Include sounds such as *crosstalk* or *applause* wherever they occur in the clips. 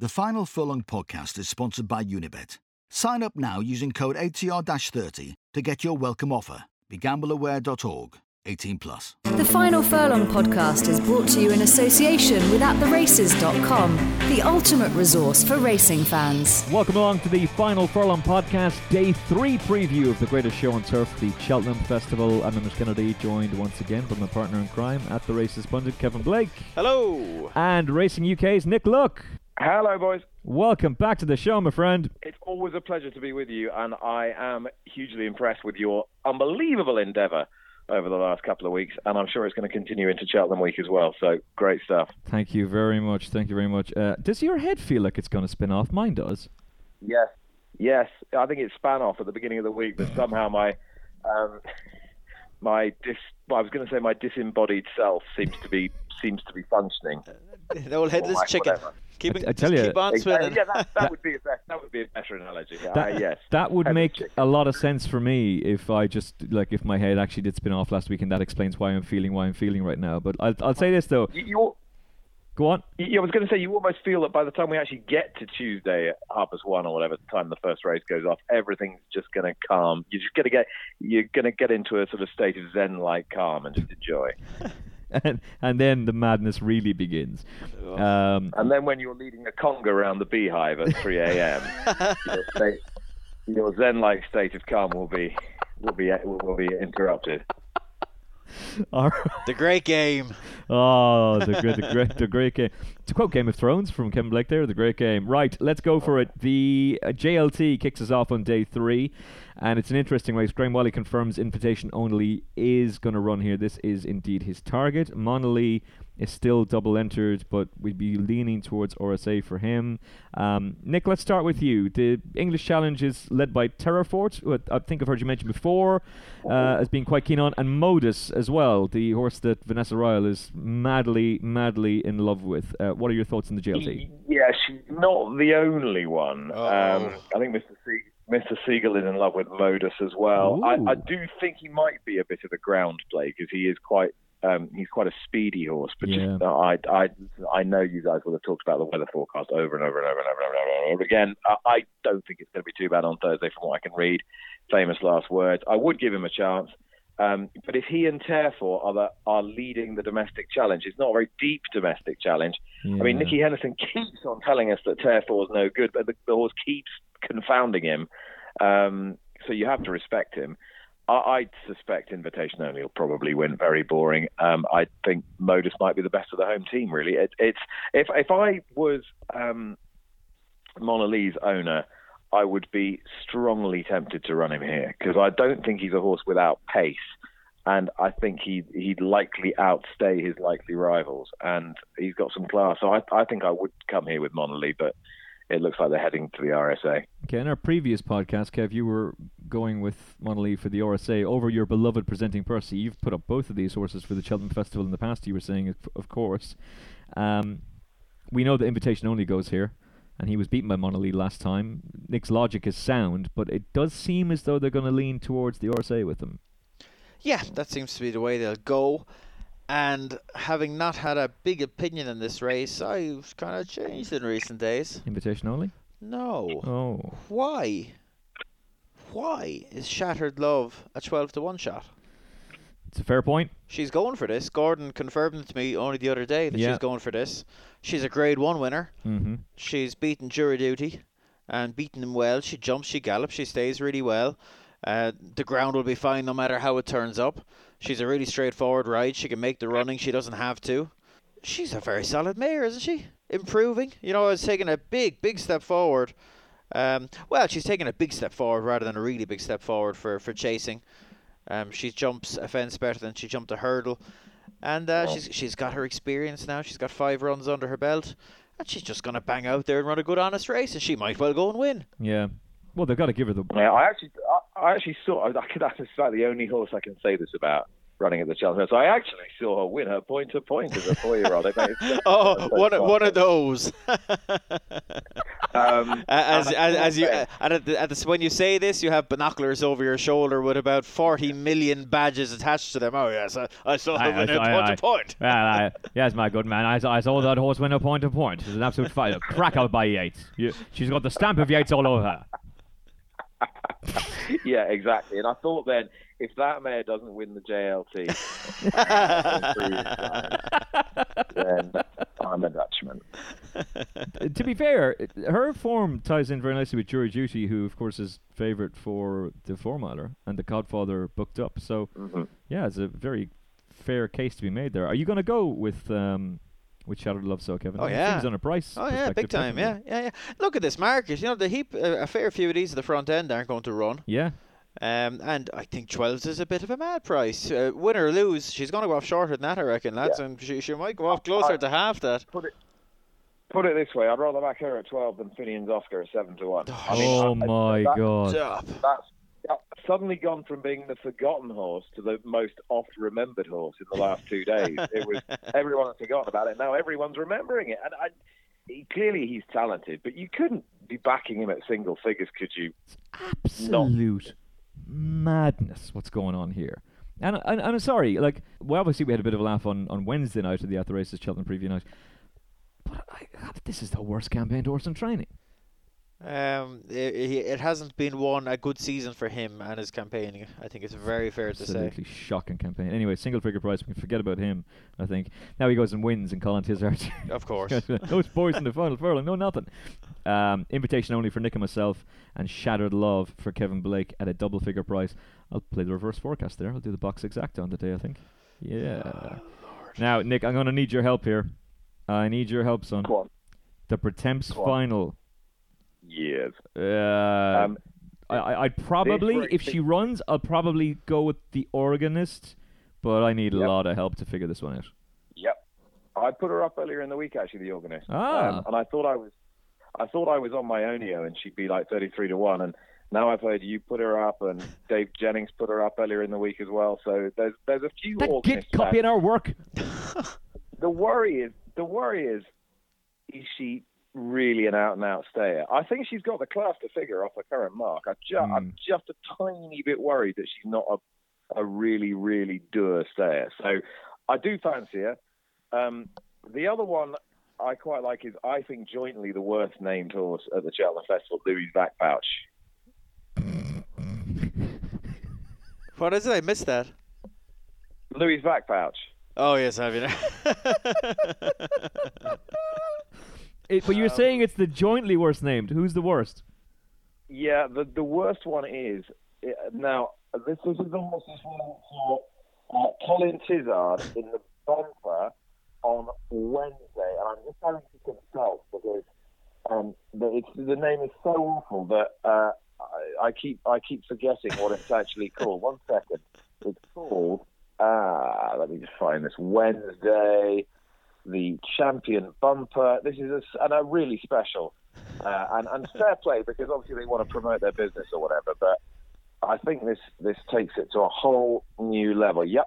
The Final Furlong podcast is sponsored by Unibet. Sign up now using code ATR-30 to get your welcome offer. BeGambleAware.org. 18 plus. The Final Furlong podcast is brought to you in association with AtTheRaces.com, the ultimate resource for racing fans. Welcome along to the Final Furlong podcast, day three preview of the greatest show on turf, the Cheltenham Festival. I'm Emmet Kennedy, joined once again by my partner in crime at the Races pundit, Kevin Blake. Hello. And Racing UK's Nick Luck. Hello, boys. Welcome back to the show, my friend. It's always a pleasure to be with you, and I am hugely impressed with your unbelievable endeavour over the last couple of weeks, and I'm sure it's going to continue into Cheltenham week as well. So great stuff. Thank you very much. Thank you very much. Uh, does your head feel like it's going to spin off? Mine does. Yes, yes. I think it span off at the beginning of the week, but somehow *laughs* my um, my dis well, I was going to say my disembodied self seems to be seems to be functioning. *laughs* the old headless Or chicken. whatever. Keep, I- I tell you- keep on Exactly. spinning. Yeah, that, that would be a better, that would be a better analogy. That, uh, yes. that would Headless make chicken. a lot of sense for me if I just like if my head actually did spin off last week, and that explains why I'm feeling why I'm feeling right now. But I'll I'll say this though. You, you, Go on. Yeah, I was going to say you almost feel that by the time we actually get to Tuesday at half past one or whatever the time the first race goes off, everything's just going to calm. You're just going to get you're going to get into a sort of state of zen-like calm and just enjoy. *laughs* and, *laughs* and then the madness really begins. Um, And then when you're leading a conga around the beehive at 3 a.m., *laughs* your, your zen-like state of calm will be will be will be interrupted. our- The great game. *laughs* oh, the great, the great, the great game. To quote Game of Thrones from Kevin Blake, there, the great game. Right, let's go for it. The uh, JLT kicks us off on day three, and it's an interesting race. Graham Wylie confirms invitation only is going to run here. This is indeed his target. Monolith is still double entered, but we'd be leaning towards RSA for him. Um, Nick, let's start with you. The English Challenge is led by Terrefort, who I I think I've heard you mention before, uh, as being quite keen on, and Modus as well, the horse that Vanessa Ryle is madly, madly in love with. Uh, what are your thoughts on the JLT? Yeah, she's not the only one. Oh. Um, I think Mr. Se- Mr. Siegel is in love with Modus as well. I, I do think he might be a bit of a ground play because he is quite. Um, he's quite a speedy horse, but Yeah. just, uh, I, I, I know you guys will have talked about the weather forecast over and over and over and over and over, and over, again. I, I don't think it's going to be too bad on Thursday, from what I can read. Famous last words. I would give him a chance, um, but if he and Terrefort are the, are leading the domestic challenge, it's not a very deep domestic challenge. I mean, Yeah. Nicky Henderson keeps on telling us that Terrefort is no good, but the, the horse keeps confounding him. Um, so you have to respect him. I, I suspect Invitation Only will probably win. Very boring. Um, I think Modus might be the best of the home team. Really, it, it's if if I was um, Monolith's owner, I would be strongly tempted to run him here because I don't think he's a horse without pace, and I think he he'd likely outstay his likely rivals, and he's got some class. So I I think I would come here with Monolith, but it looks like they're heading to the RSA. Okay, in our previous podcast, Kev, you were going with Monolith for the RSA over your beloved presenting Percy. You've put up both of these horses for the Cheltenham Festival in the past. You were saying, of- of course. Um, we know the invitation only goes here, and he was beaten by Monolith last time. Nick's logic is sound, but it does seem as though they're going to lean towards the RSA with him. Yeah, that seems to be the way they'll go. And having not had a big opinion in this race, I've kind of changed in recent days. Invitation only? No. Oh. Why? Why is Shattered Love a 12 to 1 shot? It's a fair point. She's going for this. Gordon confirmed it to me only the other day that Yeah. she's going for this. She's a grade 1 winner. Mm-hmm. She's beaten Jury Duty and beaten him well. She jumps, she gallops, she stays really well. Uh, the ground will be fine no matter how it turns up. She's a really straightforward ride. She can make the running. She doesn't have to. She's a very solid mare, isn't she? Improving. You know, it's taking a big, big step forward. Um, well, she's taking a big step forward rather than a really big step forward for, for chasing. Um, she jumps a fence better than she jumped a hurdle, and uh, she's she's got her experience now. She's got five runs under her belt, and she's just gonna bang out there and run a good, honest race, and she might well go and win. Yeah. Well, they've got to give her the. Yeah, I actually, I, I actually saw. I could *laughs* that's about the only horse I can say this about running at the Cheltenham. So I actually saw her win her point to point as a four-year-old. I think it's- Oh, that's one fun. one of those. *laughs* Um, as, as, as you then- uh, and at the, at the, when you say this, you have binoculars over your shoulder with about forty million badges attached to them. Oh yes, I, I saw Aye, them win aye, it aye, point aye. to point. Well, I, yes, my good man. I, I saw that horse win a point to point. It's an absolute fight. A crack out by Yates. You, she's got the stamp of Yates all over her. *laughs* yeah, exactly. And I thought then, if that mayor doesn't win the JLT, *laughs* then I'm a Dutchman. Uh, to be fair, her form ties in very nicely with Jury Duty, who, of course, is favourite for the four miler and the Godfather booked up. So, hmm yeah, it's a very fair case to be made there. Are you going to go with um, with Shattered Love So, Kevin? Oh, yeah. things on a price. Oh yeah, big time. Yeah, yeah, yeah. Look at this market. You know, the heap, uh, a fair few of these at the front end aren't going to run. Yeah. Um, and I think 12s is a bit of a mad price. Uh, win or lose, she's going to go off shorter than that, I reckon, lads. Yeah. And she, she might go off closer I- to half that. Put it. Put it this way: I'd rather back her at twelve than Finian's Oscar at seven to one. I mean, oh I- I- my that- God. Stop. That's that's suddenly gone from being the forgotten horse to the most oft-remembered horse in the last two days. *laughs* it was everyone had forgotten about it. Now everyone's remembering it, and I, he, clearly he's talented, but you couldn't be backing him at single figures, could you? absolute madness what's going on here. And, and, and I'm sorry, like, well, obviously we had a bit of a laugh on, on Wednesday night at the At Cheltenham preview night. But I, this is the worst campaign to horse in training. Um, it, it hasn't been one a good season for him and his campaigning. I think it's very fair to say. Absolutely shocking campaign. Anyway, single figure price, we can forget about him, I think. Now he goes and wins in Colin Tizzard. *laughs* Of course. *laughs* no boys in the final furlong, no nothing. Um, invitation only for Nick and myself, and Shattered Love for Kevin Blake at a double figure price. I'll play the reverse forecast there. I'll do the box exact on the day, I think. Yeah. now, Nick, I'm going to need your help here. I need your help, son. Come on, The Pertemps Go on. final. Years. Uh, Um, I, I'd probably, if she runs, I'll probably go with the organist, but I need a Yep. lot of help to figure this one out. Yep. I put her up earlier in the week, actually, the organist. Ah. Um, and I thought I was, I thought I was on my Onio, and she'd be like thirty-three to one. And now I've heard you put her up, and *laughs* Dave Jennings put her up earlier in the week as well. So there's there's a few That git copying our work. *laughs* The worry is, the worry is, is she really an out-and-out stayer? I think she's got the class to figure off her current mark. I ju- Hmm. I'm just a tiny bit worried that she's not a, a really, really doer stayer. So I do fancy her. Um, the other one I quite like is, I think, jointly the worst named horse at the Cheltenham Festival, Louis Vac Pouch. What is it? I missed that. Louis Vac Pouch. Oh yes, have you? *laughs* It, but you're saying it's the jointly worst named. Who's the worst? Yeah, the the worst one is uh, now this, this is the horse's one for uh, Colin Tizzard in the bumper on Wednesday, and I'm just having to consult because um, the, it's, the name is so awful that uh, I, I keep I keep forgetting what it's actually called. One second, it's called. Ah, let me just find this Wednesday. The champion bumper. This is a, s- and a really special uh, and, and fair play because obviously they want to promote their business or whatever. But I think this this takes it to a whole new level. Yep,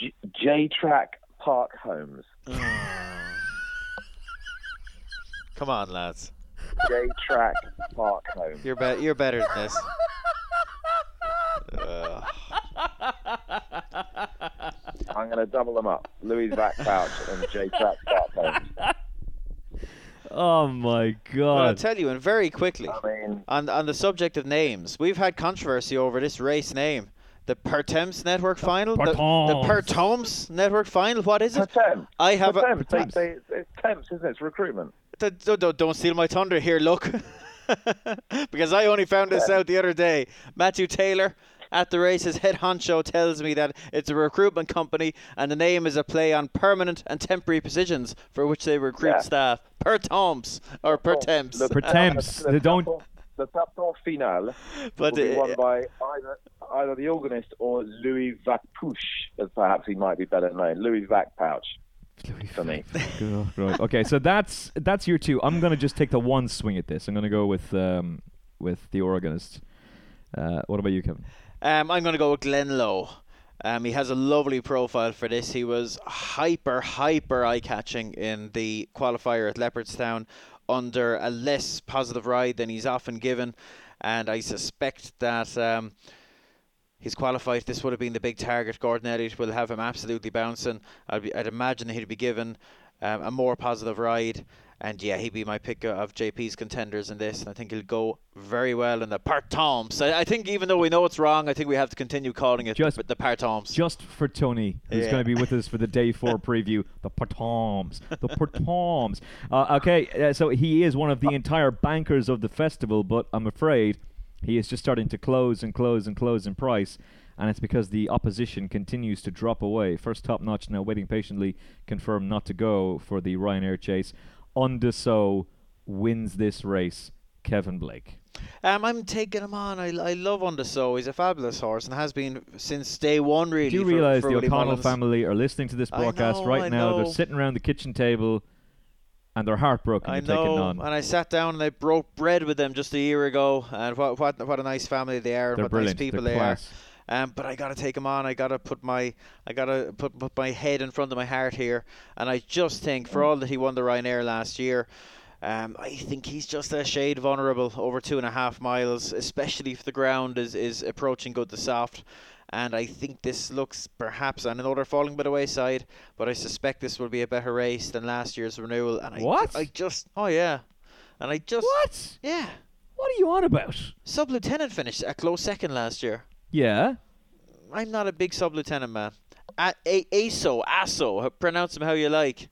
J, J Track Park Homes. *sighs* Come on, lads. J Track Park Homes. You're be- You're better than this. *laughs* Ugh. I'm going to double them up. Louis Vac Pouch and J Track Park Oh my Well, I'll tell you, and very quickly, I mean, on on the subject of names, we've had controversy over this race name. The Pertemps Network Final? The, the Pertemps. Pertemps Network Final? What is it? Pertemps. I have a. Pertemps. They, they, it's temps, isn't it? It's recruitment. D- d- d- don't steal my thunder here, look. *laughs* because I only found this out the other day. Matthew Taylor at the races head honcho tells me that it's a recruitment company and the name is a play on permanent and temporary positions for which they recruit Yeah. staff. Per Toms or per Temps. The- Pertemps. the They don't- top- The top four final But, will be uh, won by either either the organist or Louis Vacpouche, as perhaps he might be better known. Louis Vac Pouch for me. Right. Okay, so that's that's your two. I'm gonna just take the one swing at this. I'm gonna go with um with the organist. Uh, what about you, Kevin? Um, I'm going to go with Glenloe. Um, he has a lovely profile for this. He was hyper, hyper eye catching in the qualifier at Leopardstown. under a less positive ride than he's often given, and I suspect that. Um, He's qualified. This would have been the big target. Gordon Elliott will have him absolutely bouncing. I'd, be, I'd imagine he'd be given um, a more positive ride. And yeah, he'd be my pick of JP's contenders in this, and I think he'll go very well in the Partoms. I, I think even though we know it's wrong, I think we have to continue calling it Just- the, the Partoms. Just for Tony, who's Yeah. going to be with us for the day four *laughs* preview, the Portoms, the *laughs* Portoms. Uh, okay, uh, so he is one of the entire bankers of the festival, but I'm afraid he is just starting to close and close and close in price, and it's because the opposition continues to drop away. First top notch now, waiting patiently, confirmed not to go for the Ryanair chase. Un de Sceaux wins this race. Kevin Blake. Um, I'm taking him on. I, I love Un de Sceaux. He's a fabulous horse and has been since day one, really. Do you for- realise for the Willie O'Connell Mullins. family are listening to this broadcast know, right I now? They're sitting around the kitchen table and they're heartbroken I to take it know, and I sat down and I broke bread with them just a year ago, and what what what a nice family they are, and They're what brilliant. nice people They're they class. are. Um, but I gotta take him on. I gotta put my I gotta put put my head in front of my heart here, and I just think for all that he won the Ryanair last year. Um, I think he's just a shade vulnerable over two and a half miles, especially if the ground is, is approaching good to soft. And I think this looks perhaps, I know they're falling by the wayside, but I suspect this will be a better race than last year's renewal. And I, What? I just, oh yeah, and I just, What? yeah, What are you on about? sub lieutenant finished a close second last year. Yeah. I'm not a big sub lieutenant man. A- a- ASO, ASO, pronounce him how you like.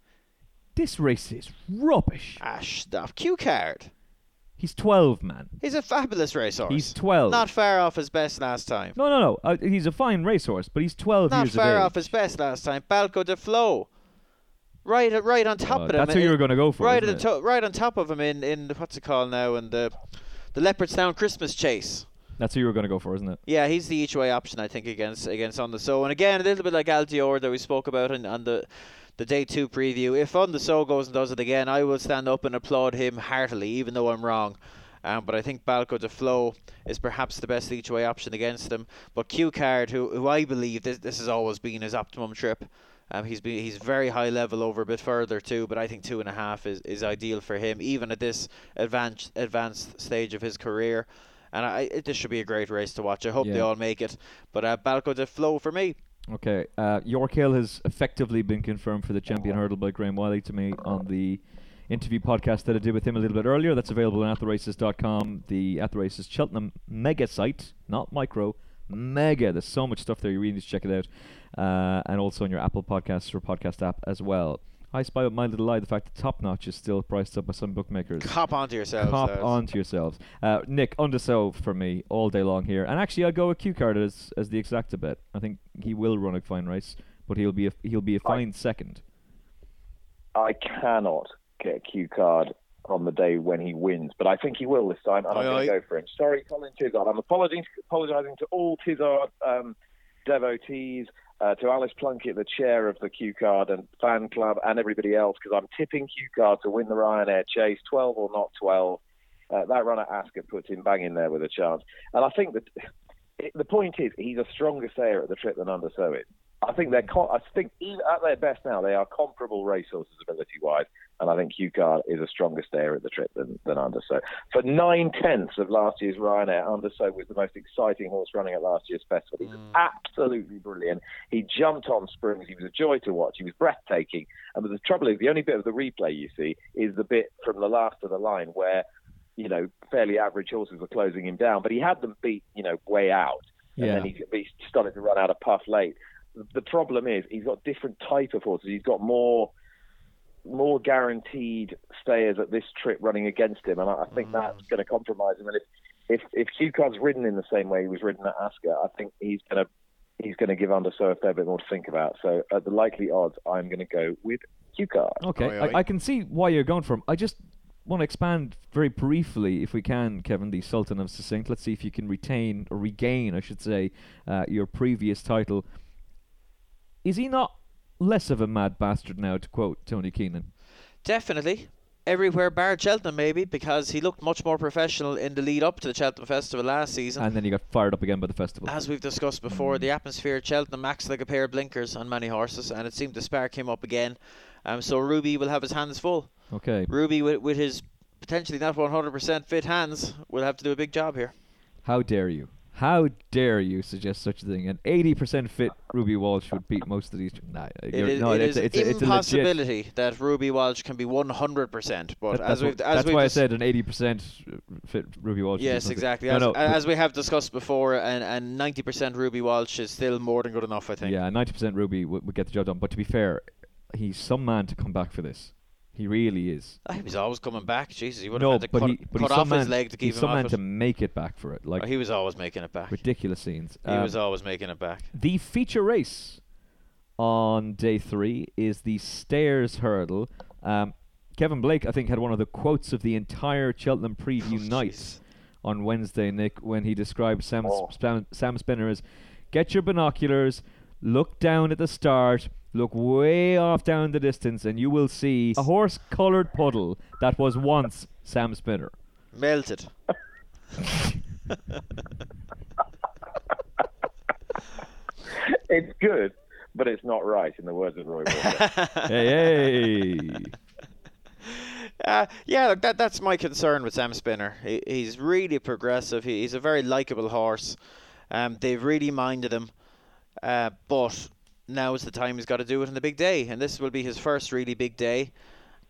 This race is rubbish. Ash, stop. Cue Card. He's 12, man. He's a fabulous racehorse. He's 12. Not far off his best last time. no, no, no. Uh, he's a fine racehorse, but he's 12 Not years far of age. off his best last time. Balko Des Flos. Right, right on top Oh, of him. that's who you were gonna go for, Right, isn't at the to- right on top of him in, in the, what's it called now? In the the Leopardstown Christmas Chase. That's who you were going to go for, isn't it? Yeah, he's the each way option I think against against Un de Sceaux and again a little bit like Altior that we spoke about on, on the the day two preview. If Un de Sceaux goes and does it again, I will stand up and applaud him heartily, even though I'm wrong. Um, but I think Balko Des Flos is perhaps the best each way option against him. But Cue Card, who who I believe this this has always been his optimum trip. Um, he's been he's very high level over a bit further too, but I think two and a half is, is ideal for him, even at this advanced advanced stage of his career. And I, it, this should be a great race to watch. I hope they all make it. But uh, Balko Des Flos for me. Okay. Uh, Yorkhill has effectively been confirmed for the champion hurdle by Graham Wylie to me on the interview podcast that I did with him a little bit earlier. That's available on attheraces.com, the At the Races Cheltenham mega site, not micro, mega. There's so much stuff there. You really need to check it out. Uh, and also on your Apple Podcasts or podcast app as well. I spy with my little lie the fact that Top Notch is still priced up by some bookmakers. Cop onto yourselves. Cop lads. on to yourselves. Uh, Nick, Un de Sceaux for me all day long here. And actually, I'd go with Cue Card as, as the exacta bet. I think he will run a fine race, but he'll be a, he'll be a fine second. I cannot get a Cue Card on the day when he wins, but I think he will this time, and I'm going to go for him. Sorry, Colin Tizzard. I'm apologizing, apologizing to all Tizzard um, devotees, uh, to Alice Plunkett, the chair of the Cue Card and fan club, and everybody else, because I'm tipping Cue Card to win the Ryanair chase, 12 or not 12. Uh, that runner Ascot puts him bang in there with a chance. And I think that it, the point is he's a stronger stayer at the trip than Un de Sceaux is. I think they're. I think even at their best now, they are comparable racehorses ability-wise, and I think Cue Card is a stronger stayer at the trip than than Un de Sceaux. For nine tenths of last year's Ryanair, Un de Sceaux was the most exciting horse running at last year's festival. He was mm. absolutely brilliant. He jumped on springs. He was a joy to watch. He was breathtaking. And the trouble is, the only bit of the replay you see is the bit from the last of the line where, you know, fairly average horses were closing him down, but he had them beat, you know, way out and Yeah. then he, he started to run out of puff late. The problem is he's got different type of horses. He's got more more guaranteed stayers at this trip running against him, and I, I think that's going to compromise him. And if if if Cue Card's ridden in the same way he was ridden at Ascot, I think he's going to he's going to give Un de Sceaux a fair bit more to think about. So at the likely odds, I'm going to go with Cue Card. Okay, Aye, aye. I, I can see why you're going for him. I just want to expand very briefly, if we can, Kevin, the Sultan of Succinct. Let's see if you can retain or regain, I should say, uh, your previous title. Is he not less of a mad bastard now, to quote Tony Keenan? Definitely. Everywhere bar Cheltenham, maybe, because he looked much more professional in the lead up to the Cheltenham Festival last season. And then he got fired up again by the festival. As we've discussed before, the atmosphere at Cheltenham acts like a pair of blinkers on many horses, and it seemed to spark him up again. Um, so Ruby will have his hands full. Okay. Ruby with, with his potentially not 100% fit hands will have to do a big job here. How dare you? How dare you suggest such a thing? An 80% fit Ruby Walsh would beat most of these. Nah, It no, it it's, is a- it's, it's impossibility that Ruby Walsh can be 100%. But that- as that's we've what- as that's we've why I said an 80% fit Ruby Walsh. Yes, exactly. No, As, no, as we have discussed before, and, and 90% Ruby Walsh is still more than good enough, I think. Yeah, 90% Ruby would, would get the job done. But to be fair, he's some man to come back for this. He really is. He was always coming back. Jesus, he would no, have had to but cut, he, but cut off some his leg to keep he's him some off man it. to make it back for it. Like Oh, he was always making it back. ridiculous scenes. He Um, was always making it back. The feature race on day three is the Stayers hurdle. Um, Kevin Blake, I think, had one of the quotes of the entire Cheltenham preview Oh, night Jesus. on Wednesday, Nick, when he described Sam, Oh. Sam, Sam Spinner as get your binoculars, look down at the start, look way off down the distance, and you will see a horse coloured puddle that was once Sam Spinner. Melted. *laughs* It's good, but it's not right, in the words of Roy Walker. *laughs* hey, hey. Uh, yeah, look, that that's my concern with Sam Spinner. He, he's really progressive. He, he's a very likable horse. Um, they've really minded him, uh, but now is the time he's got to do it in the big day, and this will be his first really big day.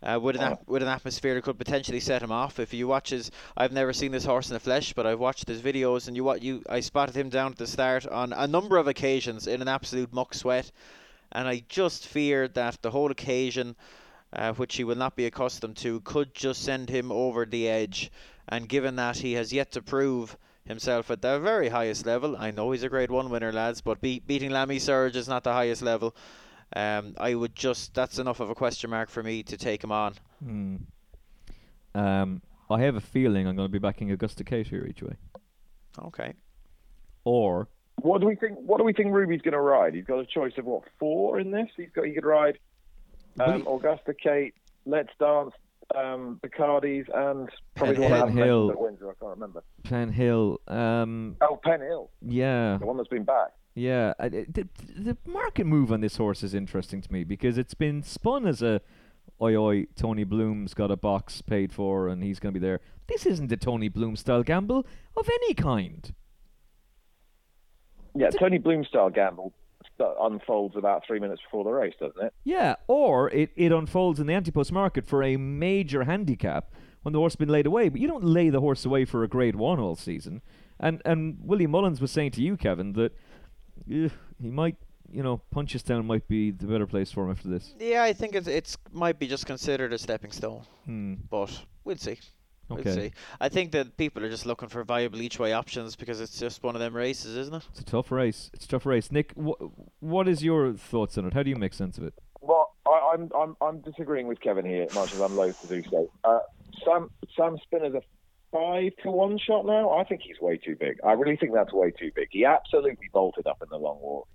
Uh, with an ap- with an atmosphere that could potentially set him off. If you watch his, I've never seen this horse in the flesh, but I've watched his videos, and you what you I spotted him down at the start on a number of occasions in an absolute muck sweat, and I just fear that the whole occasion uh, which he will not be accustomed to, could just send him over the edge. And given that he has yet to prove himself at the very highest level, I know he's a Grade One winner, lads, but be- beating L'Ami Serge is not the highest level. Um, I would just that's enough of a question mark for me to take him on. Hmm. Um, I have a feeling I'm going to be backing Augusta Kate here each way. Okay. Or what do we think? What do we think Ruby's going to ride? He's got a choice of what four in this. He's got. He could ride um, Augusta Kate, Let's Dance, um, Bacardys, and probably the one Penhill. that Windsor. I can't remember. Penhill. Um, Oh, Penhill, yeah, the one that's been back. yeah. The, the market move on this horse is interesting to me because it's been spun as a, oi oi, Tony Bloom's got a box paid for and he's going to be there. This isn't a Tony Bloom style gamble of any kind. Yeah, Tony Bloom style gamble st- unfolds about three minutes before the race, doesn't it? Yeah, or it, it unfolds in the antipost market for a major handicap when the horse has been laid away. But you don't lay the horse away for a grade one all season. And and Willie Mullins was saying to you, Kevin, that eh, he might, you know, Punchestown might be the better place for him after this. Yeah, I think it's it's might be just considered a stepping stone, Hmm. but we'll see. We'll Okay. see. I think that people are just looking for viable each way options because it's just one of them races, isn't it? It's a tough race. It's a tough race. Nick, wh- what is your thoughts on it? How do you make sense of it? Well, I, I'm I'm I'm disagreeing with Kevin here, much as I'm loath to do so. Uh, Sam Sam Spinner's a five to one shot now. I think he's way too big. I really think that's way too big. He absolutely bolted up in the long walk.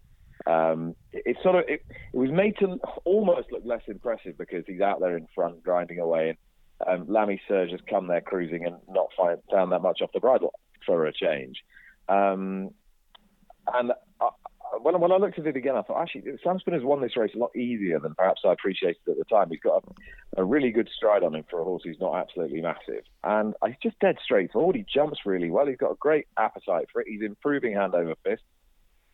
Um, it, it's sort of it, it was made to almost look less impressive because he's out there in front grinding away, and um, L'Ami Serge has come there cruising and not find, found that much off the bridle for a change. Um, and I, when, I- when I looked at it again, I thought actually Sam Spinner's won this race a lot easier than perhaps I appreciated at the time. He's got a, a really good stride on him for a horse who's not absolutely massive, and he's just dead straightforward. He jumps really well. He's got a great appetite for it. He's improving hand over fist,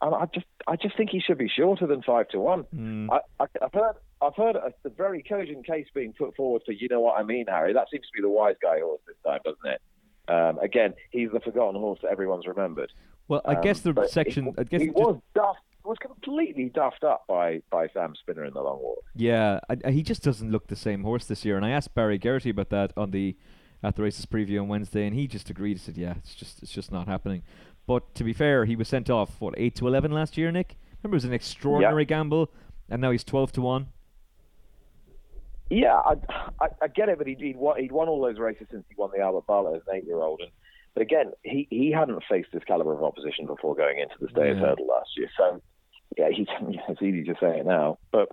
and I just I just think he should be shorter than five to one. Hmm. I, I, I've heard I've heard a, a very cogent case being put forward for Unowhatimeanharry. That seems to be the wise guy horse this time, doesn't it? Um, again, he's the forgotten horse that everyone's remembered. Well, I Um, guess the section. He, I guess he just- was duffed, was completely duffed up by by Sam Spinner in the long walk. Yeah, I, I- he just doesn't look the same horse this year. And I asked Barry Geraghty about that on the at the races preview on Wednesday, and he just agreed. He said, "Yeah, it's just it's just not happening." But to be fair, he was sent off what eight to eleven last year. Nick, remember it was an extraordinary gamble, and now he's twelve to one. Yeah, I, I, I get it, but he'd, he'd, won, he'd won all those races since he won the Albert Bartlett as an eight-year-old, and but again, he, he hadn't faced this caliber of opposition before going into the Stayers Yeah. Hurdle last year. So, yeah, he's, *laughs* it's easy to say it now, but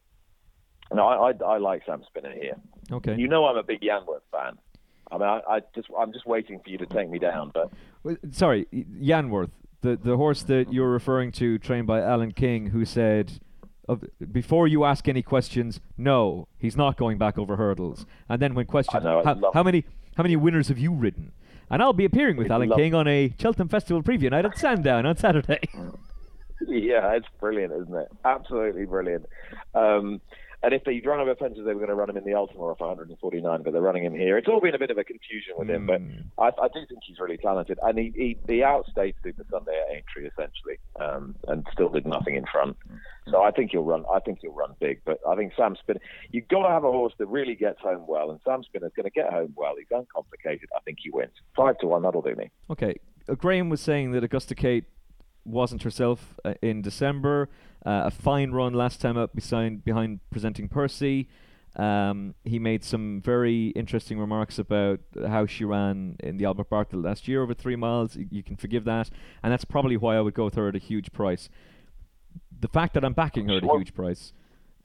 no, I, I, I like Sam Spinner here. Okay. You know, I'm a big Yanworth fan. I mean, I, I just I'm just waiting for you to take me down, but sorry, Yanworth, the the horse that you're referring to, trained by Alan King, who said, of, "Before you ask any questions, no, he's not going back over hurdles." And then when questioned, know, how, how many How many winners have you ridden? And I'll be appearing with Alan King on a Cheltenham Festival preview night at Sandown on Saturday. *laughs* Yeah, it's brilliant, isn't it? Absolutely brilliant. Um, and if they run him Fences, they were going to run him in the Ultima for 149, but they're running him here. It's all been a bit of a confusion with him, but Mm. I, I do think he's really talented. And he, he, he outstayed Supasundae at Aintree essentially, um, and still did nothing in front. So I think he'll run. I think he'll run big. But I think Sam Spinner. You've got to have a horse that really gets home well, and Sam Spinner's going to get home well. He's uncomplicated. I think he wins five to one. That'll do me. Okay, Graham was saying that Augusta Kate wasn't herself uh, in December. Uh, a fine run last time up behind behind presenting Percy. Um, he made some very interesting remarks about how she ran in the Albert Bartlett last year over three miles. Y- You can forgive that, and that's probably why I would go with her at a huge price. The fact that I'm backing her at a huge price.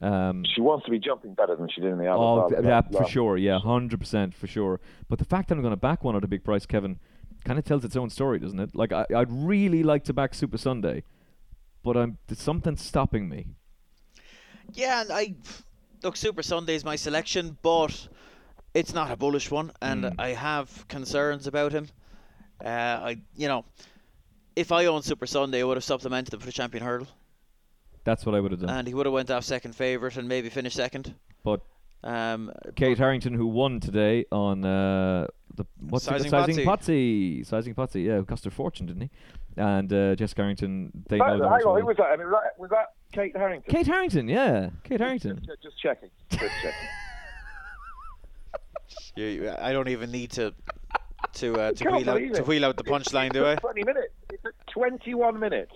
Um, She wants to be jumping better than she did in the Albert Oh, yeah, for sure. Yeah, hundred percent for sure. But the fact that I'm going to back one at a big price, Kevin, kind of tells its own story, doesn't it? Like I, I'd really like to back Supasundae, but I'm there's something stopping me. Yeah, and I look Supasundae is my selection, but it's not a bullish one, and Mm. I have concerns about him. Uh, I, you know, if I owned Supasundae, I would have supplemented him for the Champion Hurdle, That's what I would have done. and he would have went off second favourite and maybe finished second. but Um, Kate Harrington, who won today on uh, the what's it, Sizing sizing Pottsie. Pottsie, sizing Pottsie, yeah, who cost her fortune, didn't he? And uh, Jessica Harrington, they Hang know the on, horse hang on, well. who was that? I mean, was that, was that Kate Harrington? Kate Harrington, yeah, Kate Harrington. Just, just checking. Just checking. you, *laughs* you- I don't even need to to uh, to wheel out believe to wheel out the punchline, do I? 20 minutes. It's at 21 minutes.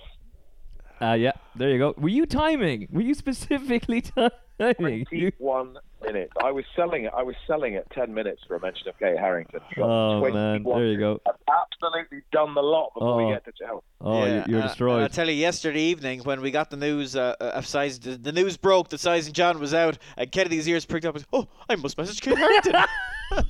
Uh, yeah, there you go. Were you timing? Were you specifically *laughs* timing? 21 minutes. I was selling it. I was selling it 10 minutes for a mention of Kate Harrington. Oh man, there you go. I've absolutely done the lot before Oh. we get to Chelsea. Oh, yeah, you- you're uh, destroyed. I tell you, yesterday evening when we got the news uh, uh, of size, the, the news broke that Sizing John was out, and Kennedy's ears pricked up. and, Oh, I must message Kate Harrington. *laughs*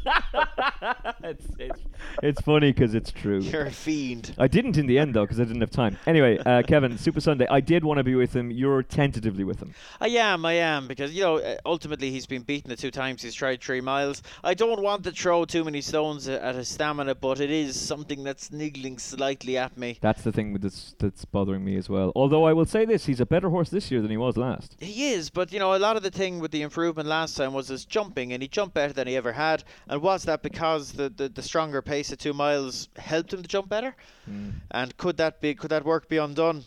it's, it's, it's funny because it's true. You're a fiend. I didn't in the end though because I didn't have time. Anyway, uh, *laughs* Kevin, Supasundae. I did want to be with him. You're tentatively with him. I am, I am, because you know, uh, ultimately he's been beaten the two times he's tried three miles. I don't want to throw too many stones at his stamina, but it is something that's niggling slightly at me. That's the thing with this that's bothering me as well. Although I will say this, he's a better horse this year than he was last. He is, but you know, a lot of the thing with the improvement last time was his jumping, and he jumped better than he ever had. And was that because the, the, the stronger pace at two miles helped him to jump better? Mm. And could that be could that work be undone?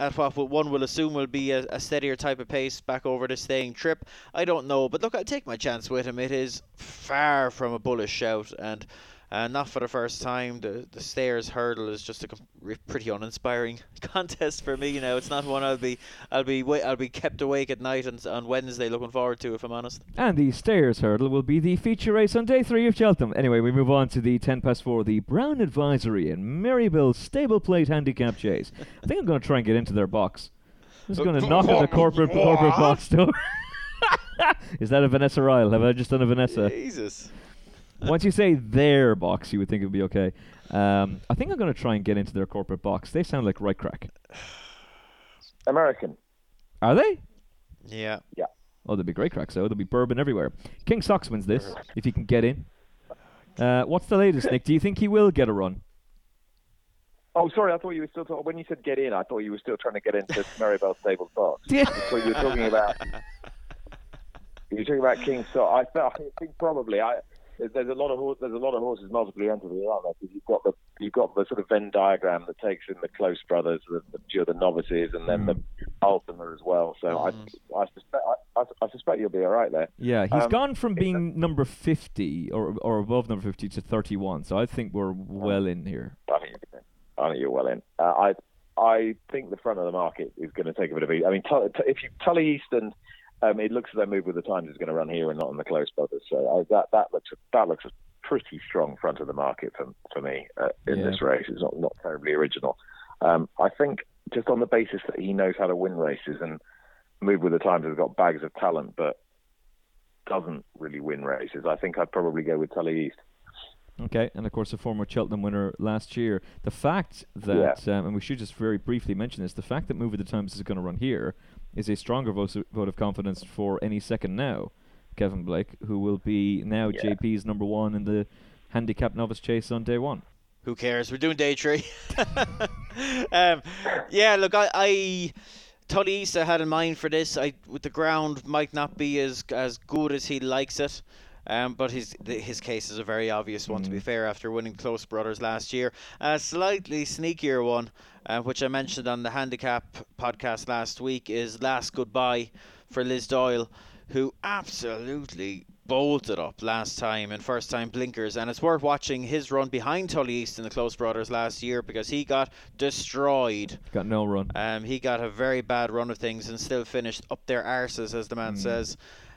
At what one will assume will be a, a steadier type of pace back over the staying trip. I don't know, but look, I'll take my chance with him. It is far from a bullish shout, and uh, not for the first time. The the Stayers hurdle is just a com- re- pretty uninspiring *laughs* contest for me now. It's not one I'll be I'll be wa- I'll be kept awake at night and on Wednesday looking forward to, if I'm honest. And the Stayers hurdle will be the feature race on day three of Cheltenham. Anyway, we move on to the 10 past 4, the Brown Advisory and Merriebelle Stable Plate Handicap Chase. I think I'm going to try and get into their box. I'm just going to knock on the corporate corporate box door. *laughs* Is that a Vanessa Ryle? Have I just done a Vanessa? Jesus. Once you say their box, you would think it would be okay. Um, I think I'm going to try and get into their corporate box. They sound like right crack. American. Are they? Yeah. Yeah. Oh, they'll be great cracks, though. There'll be bourbon everywhere. King Sox wins this, if he can get in. Uh, what's the latest, Nick? Do you think he will get a run? Oh, sorry. I thought you were still talking. When you said get in, I thought you were still trying to get into Merriebelle Stables box. *laughs* Yeah. So you were talking about. *laughs* You were talking about King So I, felt, I think probably. I there's, a lot of hor- there's a lot of horses multiply entered here, aren't there? Because you've got the you've got the sort of Venn diagram that takes in the close brothers, the, the, few of the novices, and then the Ultima as well. So I I suspect I, I, suspect you'll be all right there. Yeah, he's Um, gone from being number 50 or or above number 50 to 31, so I think we're well in here. I think you're, I think you're well in. Uh, I I think the front of the market is going to take a bit of a. I mean, Tull- t- if you Tully Easton, um, it looks as though Move with the Times is going to run here and not on the Close Brothers. So I, that that looks that looks a pretty strong front of the market for for me uh, in Yeah. this race. It's not not terribly original. Um, I think just on the basis that he knows how to win races and Move with the Times has got bags of talent, but doesn't really win races. I think I'd probably go with Tully East. Okay, and of course a former Cheltenham winner last year. The fact that, um, and we should just very briefly mention this, the fact that Move of the Times is going to run here is a stronger vote, vote of confidence for any second now, Kevin Blake, who will be now Yeah. JP's number one in the handicap novice chase on day one. Who cares? We're doing day three. *laughs* um, yeah, look, I, I Tullyisa had in mind for this. I with the ground might not be as as good as he likes it. Um, but his his case is a very obvious one, mm. to be mm. fair, after winning Close Brothers last year. A slightly sneakier one, uh, which I mentioned on the Handicap podcast last week, is Last Goodbye for Liz Doyle, who absolutely bolted up last time in first time blinkers and it's worth watching his run behind Tully East in the Close Brothers last year because he got destroyed. Got no run. Um, he got a very bad run of things and still finished up their arses as the man mm. says.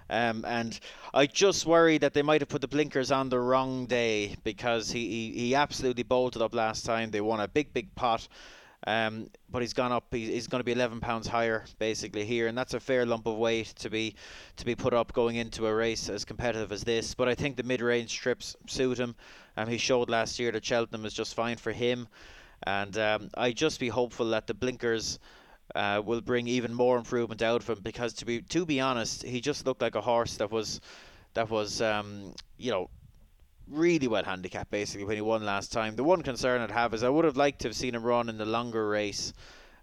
Um, and I just worry that they might have put the blinkers on the wrong day because he, he, he absolutely bolted up last time. They won a big, big pot. Um, but he's gone up. He's going to be 11 pounds higher basically here, and that's a fair lump of weight to be to be put up going into a race as competitive as this. But I think the mid-range trips suit him. Um, he showed last year that Cheltenham is just fine for him, and um, I just be hopeful that the blinkers. Uh, will bring even more improvement out of him because to be to be honest, he just looked like a horse that was that was um, you know really well handicapped basically when he won last time. The one concern I'd have is I would have liked to have seen him run in the longer race.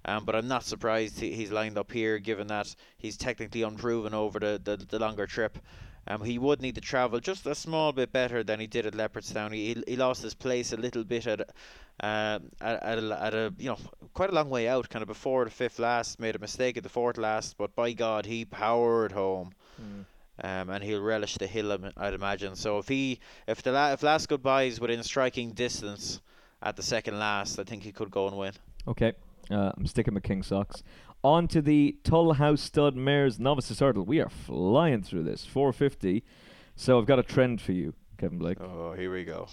Um, but I'm not surprised he, he's lined up here, given that he's technically unproven over the, the, the longer trip. Um, he would need to travel just a small bit better than he did at Leopardstown. He, he lost his place a little bit at, uh, at, at, a, at a you know quite a long way out, kind of before the fifth last. Made a mistake at the fourth last, but by God, he powered home. Mm um, and he'll relish the hill, I'd imagine. So if he, if the la- if last goodbye is within striking distance at the second last, I think he could go and win. Okay, uh, I'm sticking with King Socks. On to the Trull House Stud Mares Novices Hurdle. We are flying through this. 450. So I've got a trend for you, Kevin Blake. Oh, here we go.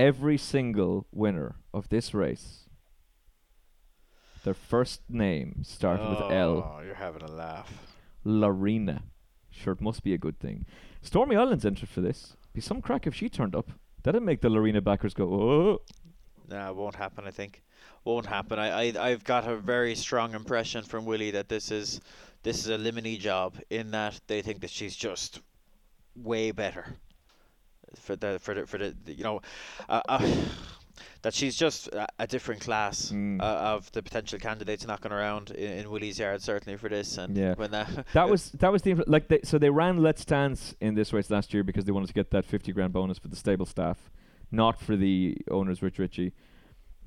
Every single winner of this race, their first name started oh, with L. Oh, you're having a laugh. Laurina. Sure, it must be a good thing. Stormy Ireland's entered for this. Be some crack if she turned up. That'd make the Laurina backers go, oh. Nah, it won't happen. I think won't happen. I, I I've got a very strong impression from Willie that this is this is a limini job in that they think that she's just way better for the for the for the you know. Uh, uh, *sighs* that she's just a, a different class mm. uh, of the potential candidates knocking around in, in, Willie's yard, certainly for this. And yeah, when that *laughs* that was *laughs* that was the like they, so they ran Let's Dance in this race last year because they wanted to get that fifty grand bonus for the stable staff, not for the owners Rich Ricci,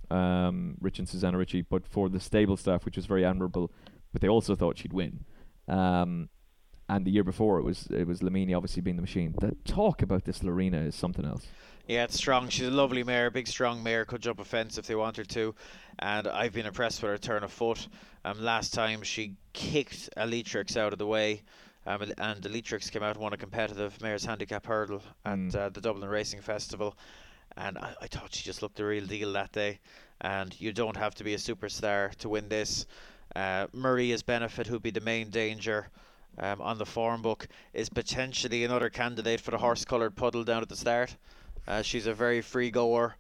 um, Rich and Susanna Ricci, but for the stable staff, which was very admirable. But they also thought she'd win. Um, and the year before it was it was Limini obviously being the machine. The talk about this Laurina is something else. Yeah, it's strong. She's a lovely mare, a big strong mare. Could jump a fence if they wanted to, and I've been impressed with her turn of foot. Um, last time she kicked Aleatrix out of the way, um, and Aleatrix came out and won a competitive mare's handicap hurdle at mm. uh, the Dublin Racing Festival, and I, I thought she just looked the real deal that day. And you don't have to be a superstar to win this. Uh, Maria's benefit, who'd be the main danger. Um, on the form book is potentially another candidate for the horse coloured puddle down at the start. Uh, she's a very free goer,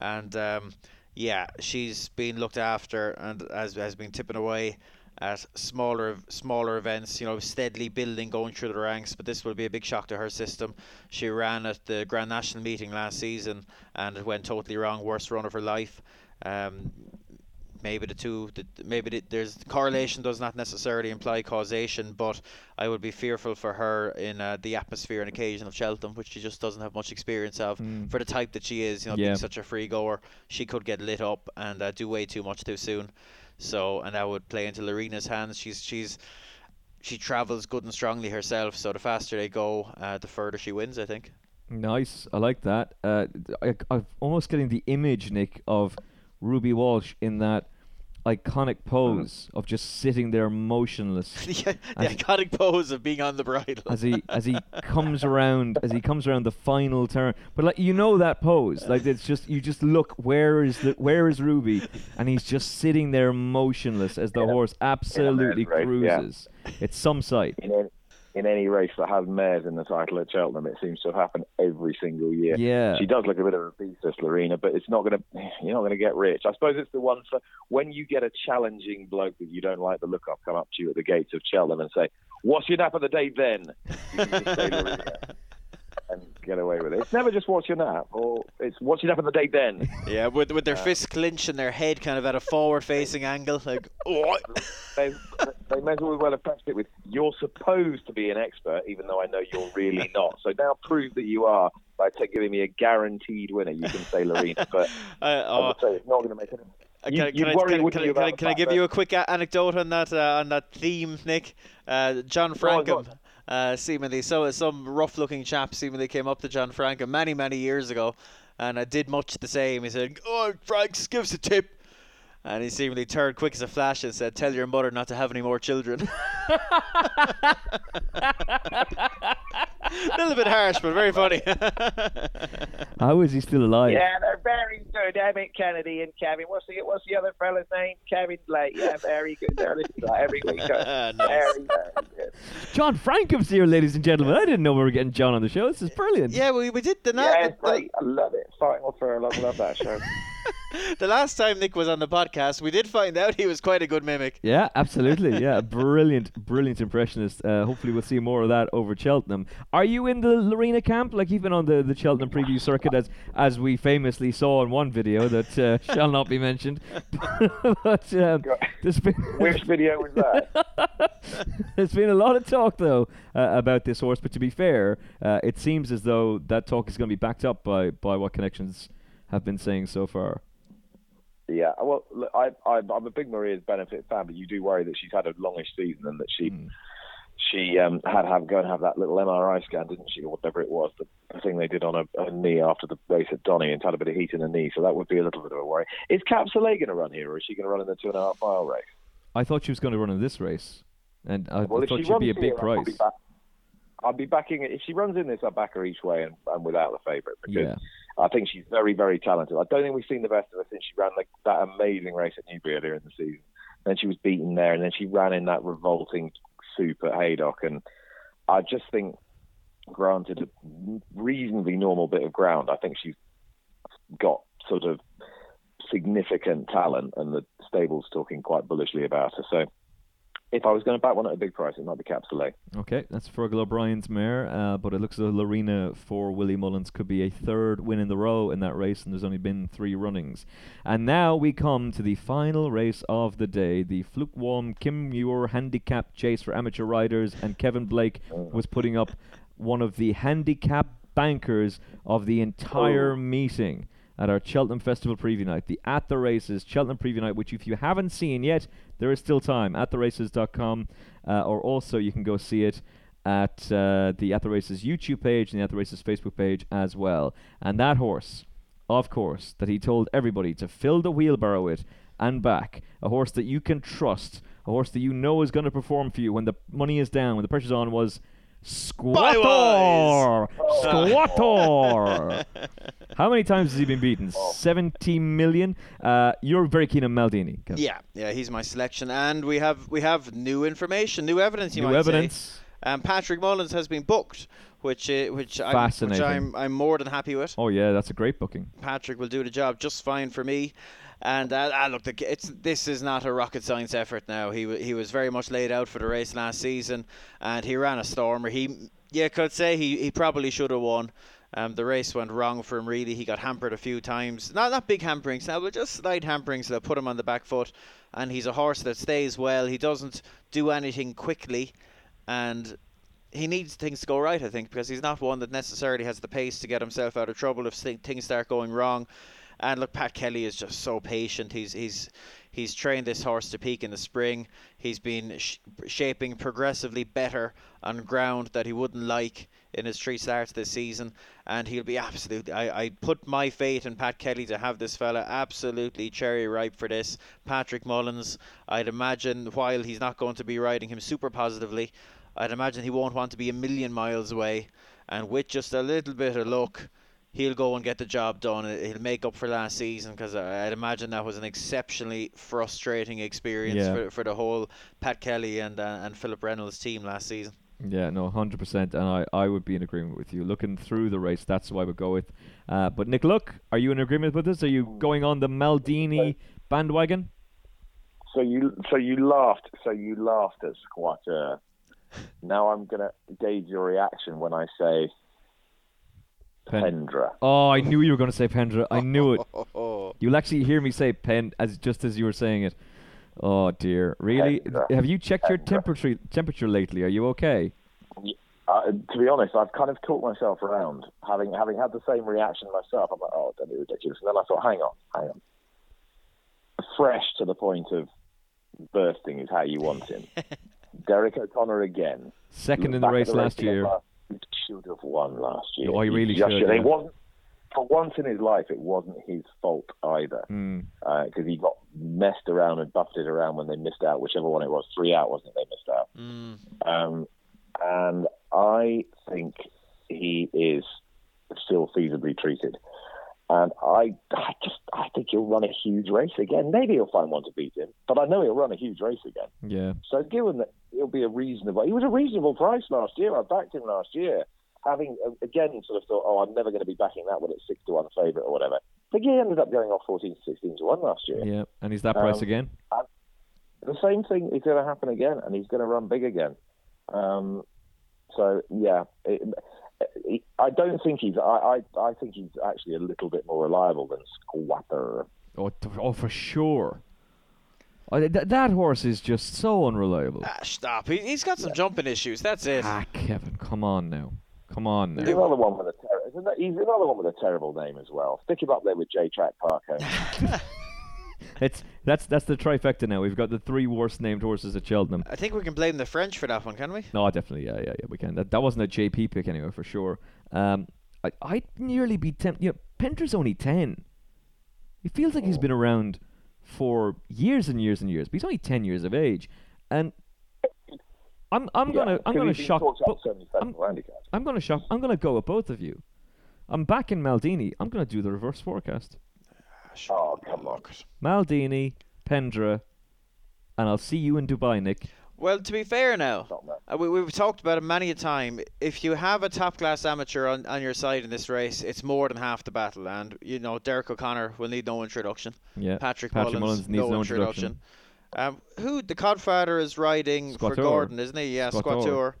and um, yeah, she's been looked after and has has been tipping away at smaller smaller events. You know, steadily building, going through the ranks. But this will be a big shock to her system. She ran at the Grand National meeting last season, and it went totally wrong. Worst run of her life. Um, maybe the two, the, maybe the, there's correlation does not necessarily imply causation, but I would be fearful for her in uh, the atmosphere and occasion of Cheltenham, which she just doesn't have much experience of. Mm. For the type that she is, you know, yeah. being such a free goer, she could get lit up and uh, do way too much too soon. So, and that would play into Laurina's hands. She's she's she travels good and strongly herself. So the faster they go, uh, the further she wins. I think. Nice, I like that. Uh, I, I'm almost getting the image, Nick, of Ruby Walsh in that iconic uh-huh. pose of just sitting there motionless. *laughs* the, the iconic pose of being on the bridle. as he as he *laughs* comes around as he comes around the final turn. But like you know that pose. Like it's just you just look where is the where is Ruby? And he's just sitting there motionless as the yeah. horse absolutely cruises. Yeah. It's some sight in any race that has mares in the title at Cheltenham. It seems to have happened every single year. Yeah, she does look a bit of a beast, this Laurina, but it's not going to. You're not going to get rich. I suppose it's the one for when you get a challenging bloke that you don't like the look of come up to you at the gates of Cheltenham and say, "What's your nap of the day then?" *laughs* Get away with it. It's never just what's your nap, or it's what's your nap on the day then. *laughs* Yeah, with with their fists clenched and their head kind of at a forward-facing angle, like *laughs* oh. They, they may as well have it with "You're supposed to be an expert, even though I know you're really *laughs* not." So now prove that you are by giving me a guaranteed winner. You can say Laurina, but Uh, oh, say it's not going to make it. Uh, You, can, I, can, can, can, I, give you a quick a- anecdote on that uh, on that theme, Nick? Uh, John Frankham, uh, seemingly so some rough-looking chap seemingly came up to John Francome many many years ago, and I did much the same. He said, "Oh, Franks, give us a tip." And he seemingly turned quick as a flash and said, "Tell your mother not to have any more children." a *laughs* little bit harsh, but very funny. *laughs* How is he still alive? Yeah, they're very good. Emmet Kennedy and Kevin. What's the what's the other fella's name? Kevin Blake. Yeah, very good. They're listening to that every week. *laughs* Nice. Very, very good. John Francome's here, ladies and gentlemen. I didn't know we were getting John on the show. This is brilliant. yeah, we, we did the, night. Yeah, it's great. I love it. Final furlong. Love that show. *laughs* *laughs* the last time Nick was on the podcast. We did find out he was quite a good mimic. Yeah, absolutely. Yeah, brilliant, brilliant impressionist. Uh, hopefully, we'll see more of that over Cheltenham. Are you in the Laurina camp? Like even on the, the Cheltenham preview circuit, as as we famously saw in one video that uh, *laughs* shall not be mentioned. *laughs* but um, there's been Which video was that? there's been a lot of talk though uh, about this horse. But to be fair, uh, it seems as though that talk is going to be backed up by by what connections have been saying so far. Yeah, well, look, I, I, I'm a big Maria's Benefit fan, but you do worry that she's had a longish season and that she she um, had to have go and have that little MRI scan, didn't she, or whatever it was, the, the thing they did on a, a knee after the race at Donny and had a bit of heat in the knee, so that would be a little bit of a worry. Is Cap Soleil going to run here, or is she going to run in the two and a half mile race? I thought she was going to run in this race, and I, Well, I thought she she'd be a here, big I'll be back. I'll be backing it if she runs in this. I'll back her each way and, and without the favourite because Yeah. I think she's very, very talented. I don't think we've seen the best of her since she ran like that amazing race at Newbury earlier in the season. Then she was beaten there, and then she ran in that revolting soup at Haydock. And I just think, granted a reasonably normal bit of ground, I think she's got sort of significant talent, and the stable's talking quite bullishly about her. So. If I was going to back one at a big price, it might be Cap Soleil. Okay, that's Fergal O'Brien's mare, uh, but it looks as though Laurina for Willie Mullins could be a third win in the row in that race, and there's only been three runnings. And now we come to the final race of the day, the Fulke Walwyn Kim Muir Handicap Chase for amateur riders, and Kevin Blake was putting up one of the handicap bankers of the entire meeting at our Cheltenham Festival preview night, the At the Races Cheltenham preview night, which if you haven't seen yet, there is still time at theraces.com, uh, or also you can go see it at uh, the At the Races YouTube page and the At the Races Facebook page as well. And that horse, of course, that he told everybody to fill the wheelbarrow with and back, a horse that you can trust, a horse that you know is going to perform for you when the money is down, when the pressure's on, was Squouateur! Squouateur! *laughs* How many times has he been beaten? 70 million? Uh, you're very keen on Mall Dini. Kev. Yeah, yeah, he's my selection, and we have we have new information, new evidence. You New might evidence. say. Um, Patrick Mullins has been booked, which uh, which I'm, which I'm I'm more than happy with. Oh, yeah, that's a great booking. Patrick will do the job just fine for me. And uh, ah, look, the, it's this is not a rocket science effort now. He he was very much laid out for the race last season, and he ran a stormer. He yeah, could say he, he probably should have won. Um, the race went wrong for him. Really, he got hampered a few times. Not not big hamperings now, but just slight hamperings that put him on the back foot. And he's a horse that stays well. He doesn't do anything quickly, and he needs things to go right, I think, because he's not one that necessarily has the pace to get himself out of trouble if things start going wrong. And look, Pat Kelly is just so patient. He's he's he's trained this horse to peak in the spring. He's been sh- shaping progressively better on ground that he wouldn't like in his three starts this season, and he'll be absolutely. I, I put my faith in Pat Kelly to have this fella absolutely cherry ripe for this. Patrick Mullins, I'd imagine, while he's not going to be riding him super positively, I'd imagine he won't want to be a million miles away, and with just a little bit of luck, he'll go and get the job done. He'll make up for last season because I'd imagine that was an exceptionally frustrating experience Yeah. for, for the whole Pat Kelly and uh, and Philip Reynolds team last season. Yeah, no, 100%. And I, I would be in agreement with you. Looking through the race, that's who I would go with. Uh, but, Nick, look, are you in agreement with this? Are you going on the Mall Dini bandwagon? So you, so you laughed. So you laughed at Squouateur. Now I'm gonna gauge your reaction when I say Pen- Pendra. Oh, I knew you were going to say Pendra. I knew it. *laughs* You'll actually hear me say Pen as just as you were saying it. Oh dear, really? Pendra. Have you checked your temperature temperature lately? Are you okay? Uh, to be honest, I've kind of talked myself around, having having had the same reaction myself. I'm like, oh, don't be ridiculous. And then I thought, hang on, hang on. Fresh to the point of bursting is how you want him. *laughs* Derek O'Connor again. Second in the at race last year. last- He should have won last year. Oh, he really just should, It yeah. wasn't for once in his life. It wasn't his fault either because he got messed around and buffeted around when they missed out. Whichever one it was, three out wasn't it? They missed out. mm. Um, and I think he is still feasibly treated. And I, I just, I think he'll run a huge race again. Maybe he'll find one to beat him, but I know he'll run a huge race again. Yeah. So given that he'll be a reasonable, he was a reasonable price last year. I backed him last year, having again sort of thought, oh, I'm never going to be backing that one at six to one favourite or whatever. I think he ended up going off 14 to 16 to one last year. Yeah. And he's that price Um, again. The same thing is going to happen again, and he's going to run big again. Um, so yeah, it, it, I don't think he's. I, I I think he's actually a little bit more reliable than Squouateur. Oh, t- oh for sure. Oh, th- th- that horse is just so unreliable. Ah, stop. He, he's got some jumping issues. That's it. Ah, Kevin, come on now. Come on He's now. another one with a ter- he's another one with a terrible name as well. Stick him up there with J Track Parker. *laughs* *laughs* It's that's that's the trifecta now. We've got the three worst named horses at Cheltenham. I think we can blame the French for that one, can we? No, definitely, yeah, yeah, yeah. We can. That that wasn't a JP pick anyway, for sure. Um, I I'd nearly be tempted. You know, Pendra's only ten. He feels like he's been around for years and years and years, but he's only ten years of age, and I'm I'm gonna I'm 'cause gonna he's been shock. talked up bo- so many I'm- I'm gonna shock. I'm gonna go with both of you. I'm back in Mall Dini. I'm gonna do the reverse forecast. Oh come on! Mall Dini, Pendra, and I'll see you in Dubai, Nick. Well, to be fair now, uh, we, we've talked about it many a time. If you have a top class amateur on, on your side in this race, it's more than half the battle. And, you know, Derek O'Connor will need no introduction. Yeah, Patrick, Patrick Mullins, Mullins needs no, no introduction. Um, who the Codfather is riding for Gordon, isn't he? Yeah, Squouateur. Squouateur.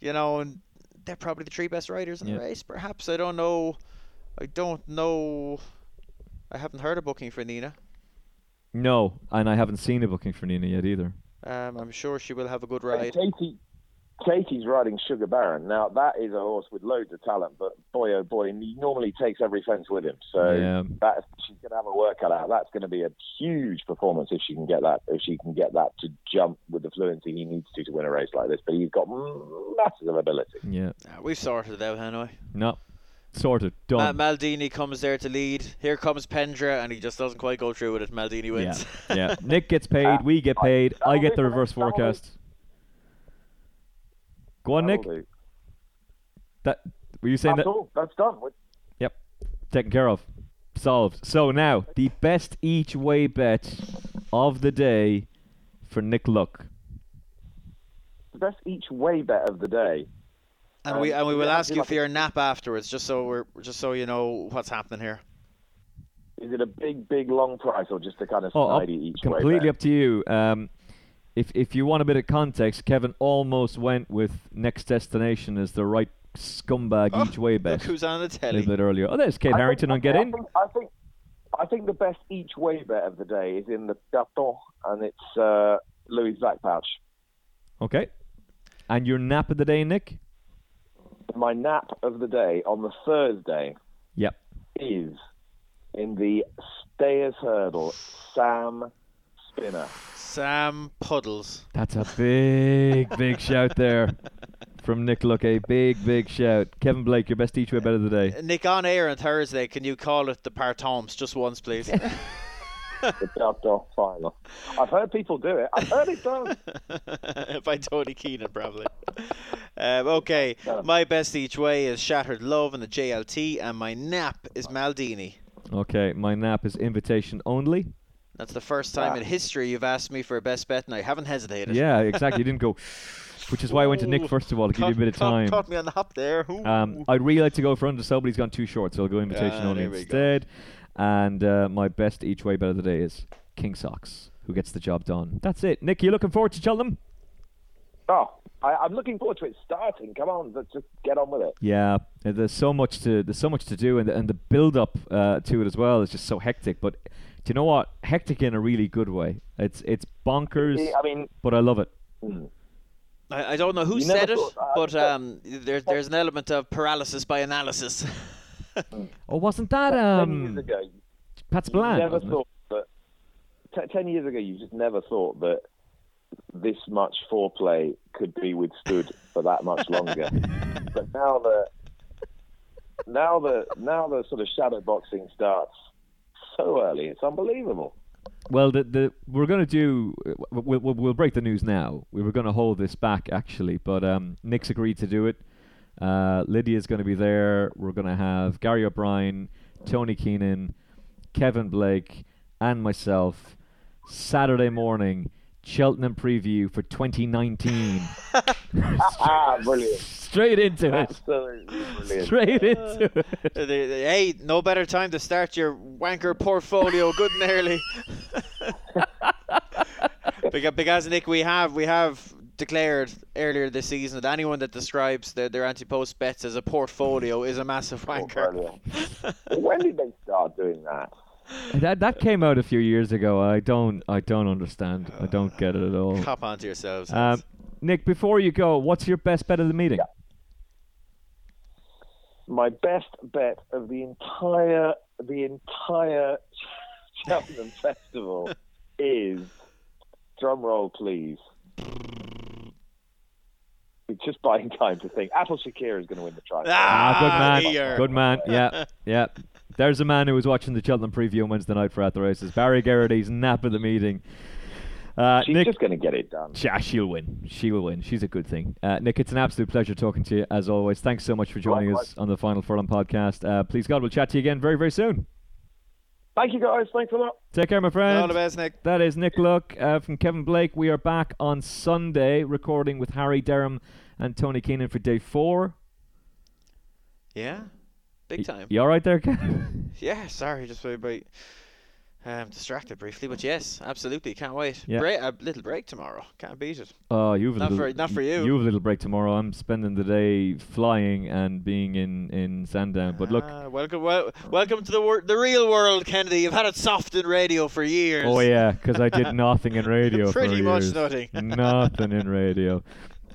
You know, and they're probably the three best riders in Yeah. the race. Perhaps I don't know. I don't know. I haven't heard a booking for Nina. No, and I haven't seen a booking for Nina yet either. Um, I'm sure she will have a good ride. Katie, Katie's riding Sugar Baron. Now that is a horse with loads of talent, but boy oh boy, he normally takes every fence with him. So Yeah. that she's going to have a workout out. That's going to be a huge performance if she can get that. If she can get that to jump with the fluency he needs to to win a race like this. But he's got massive ability. Yeah, We've sorted it out anyway. no, sorted, Ma- done. Mall Dini comes there to lead. Here comes Pendra, and he just doesn't quite go through with it. Mall Dini wins. yeah. *laughs* Nick gets paid, we get paid. I that'll get the reverse that'll do. forecast. Go on, Nick. That'll do. That were you saying That's that? all. That's done. We- Yep, taken care of, solved. So now the best each way bet of the day for Nick Luck. The best each way bet of the day. And we Um, and we will yeah, ask you for your nap afterwards, just so we're just so you know what's happening here. Is it a big, big, long price or just a kind of Oh, up- each completely bet? up to you. Um, if if you want a bit of context, Kevin almost went with next destination as the right scumbag each way bet Look who's on the a telly. little bit earlier. Oh, there's Kate I Harrington think, on Get I In. Think, I think, I think the best each way bet of the day is in the Gaton, and it's uh, Louis Vac Pouch. Okay. And your nap of the day, Nick? My nap of the day on the Thursday Yep. is in the Stayers Hurdle, Sam Spinner. Sam Puddles. That's a big, big shout there from Nick Luck. A big, big shout. Kevin Blake, your best each way bet of the day. Nick on air on Thursday. Can you call it the Pertemps just once, please? *laughs* The Gaton final. I've heard people do it. I've heard it done. *laughs* By Tony Keenan, probably. Um, okay, my best each way is Shattered Love in the JLT, and my nap is Mall Dini. Okay, my nap is invitation only. That's the first time in history you've asked me for a best bet, and I haven't hesitated. Yeah, exactly. You didn't go, which is why I went to Nick first of all to give you a bit of caught- time. Caught me on the hop there. Um, I'd really like to go for Un de Sceaux, but he's gone too short, so I'll go invitation Ah, only instead. go. Instead. And uh, my best each way bet of the day is King Socks, who gets the job done. That's it. Nick, you looking forward to Cheltenham? Oh, I, I'm looking forward to it starting. Come on, let's just get on with it. Yeah, uh, there's so much to there's so much to do, and the, and the build up uh, to it as well is just so hectic. But do you know what? Hectic in a really good way. It's it's bonkers, I mean, but I love it. I, I don't know who You said it, thought- uh, but but- um, there's there's an element of paralysis by analysis. *laughs* *laughs* Oh, wasn't that years um ago, Pat you never thought that. T- ten years ago, you just never thought that this much foreplay could be withstood for that much *laughs* longer. but now the now the now the sort of shadow boxing starts so early, it's unbelievable. Well, the the we're gonna do. We'll, we'll we'll break the news now. We were gonna hold this back actually, but um, Nick's agreed to do it. Uh, Lydia's gonna be there. We're gonna have Gary O'Brien, Tony Keenan, Kevin Blake, and myself. Saturday morning, Cheltenham preview for 2019. *laughs* Ah, *laughs* brilliant! Straight into it. Brilliant. Straight into it. Uh, the- the- hey, no better time to start your wanker portfolio good and early. *laughs* because, because Nick, we have we have declared earlier this season that anyone that describes their, their anti-post bets as a portfolio is a massive wanker. *laughs* When did they start doing that? That that came out a few years ago. I don't I don't understand. I don't get it at all. Cop onto yourselves. Um, Nick, before you go, what's your best bet of the meeting? My best bet of the entire the entire *laughs* Cheltenham Festival *laughs* is drum roll, please. It's *laughs* just buying time to think. Apple's Shakira is going to win the trophy. Ah, good man. Good man. Yeah, *laughs* yeah. There's a man who was watching the Cheltenham preview on Wednesday night for At the Races. Barry Geraghty's nap at the meeting. Uh, She's Nick, just going to get it done. yeah, she'll win. She will win. She's a good thing. Uh, Nick, it's an absolute pleasure talking to you as always. Thanks so much for joining us on the Final Furlong podcast. Uh, please God, we'll chat to you again very, very soon. Thank you, guys. Thanks a lot. Take care, my friend. All the best, Nick. That is Nick Luck uh, from Kevin Blake. We are back on Sunday recording with Harry Derham and Tony Keenan for day four. Yeah, big time. You all right there, Kev? Yeah, sorry, just very um, distracted briefly, but yes, absolutely, can't wait. Yeah. Break, a little break tomorrow, can't beat it. Oh, you've a Not little, for- not for you. You have a little break tomorrow. I'm spending the day flying and being in in Sandown. But look, Ah, welcome, wel- welcome to the wor- the real world, Kennedy. You've had it soft in radio for years. oh yeah, because I did *laughs* *laughs* *laughs* nothing in radio. Pretty for much years. nothing. nothing in radio.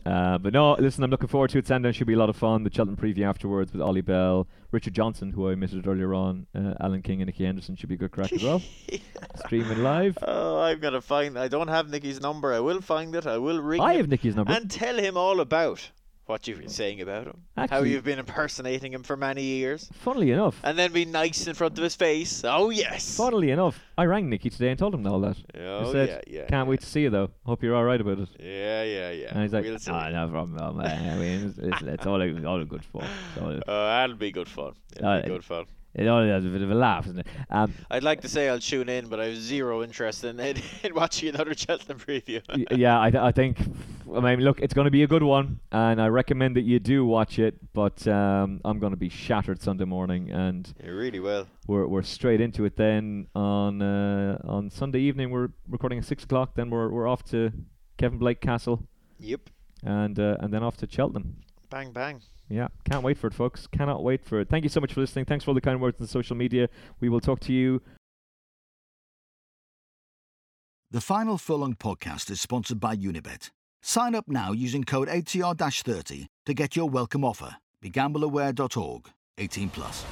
Uh, but no, listen, I'm looking forward to it. Sandown should be a lot of fun. The Cheltenham preview afterwards with Ollie Bell, Richard Johnson, who I omitted earlier on, uh, Alan King and Nicky Henderson should be a good crack as well. *laughs* Streaming live. Oh, I'm gonna find. I don't have Nicky's number. I will find it. I will ring. I have Nicky's number. and tell him all about what you've been saying about him. how you've been impersonating him for many years, Funnily enough, and then be nice in front of his face. Oh yes. funnily enough, I rang Nicky today and told him all that. Oh I said, yeah, yeah. can't yeah. wait to see you though. Hope you're all right about it. Yeah, yeah, yeah. And he's like, we'll see. no, problem. man. I mean, it's, it's, it's all, all good fun. All *laughs* Oh, that'll be good fun. It'll Uh, be good fun. *laughs* it only has a bit of a laugh, isn't it? Um, I'd like to say I'll tune in, but I have zero interest in, in, *laughs* in watching another Cheltenham preview. yeah, I, th- I think. I mean, look, it's going to be a good one, and I recommend that you do watch it. But um, I'm going to be shattered Sunday morning, and You really will. we're we're straight into it. Then on uh, on Sunday evening, we're recording at six o'clock. Then we're we're off to Kevin Blake Castle, Yep. and uh, and then off to Cheltenham. Bang bang. Yeah, can't wait for it, folks. Cannot wait for it. Thank you so much for listening. Thanks for all the kind words on social media. We will talk to you The Final Furlong podcast is sponsored by Unibet. Sign up now using code ATR-30 to get your welcome offer. BeGambleAware.org. 18 plus.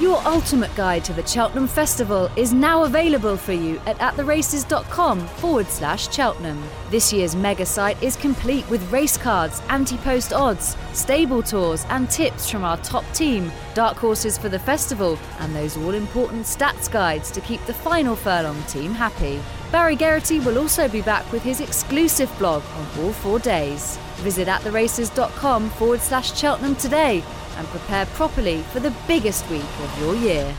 Your ultimate guide to the Cheltenham Festival is now available for you at attheraces.com forward slash Cheltenham. This year's mega site is complete with race cards, anti post odds, stable tours, and tips from our top team, dark horses for the festival, and those all important stats guides to keep the final furlong team happy. Barry Geraghty will also be back with his exclusive blog on all four days. Visit attheraces.com forward slash Cheltenham today and prepare properly for the biggest week of your year.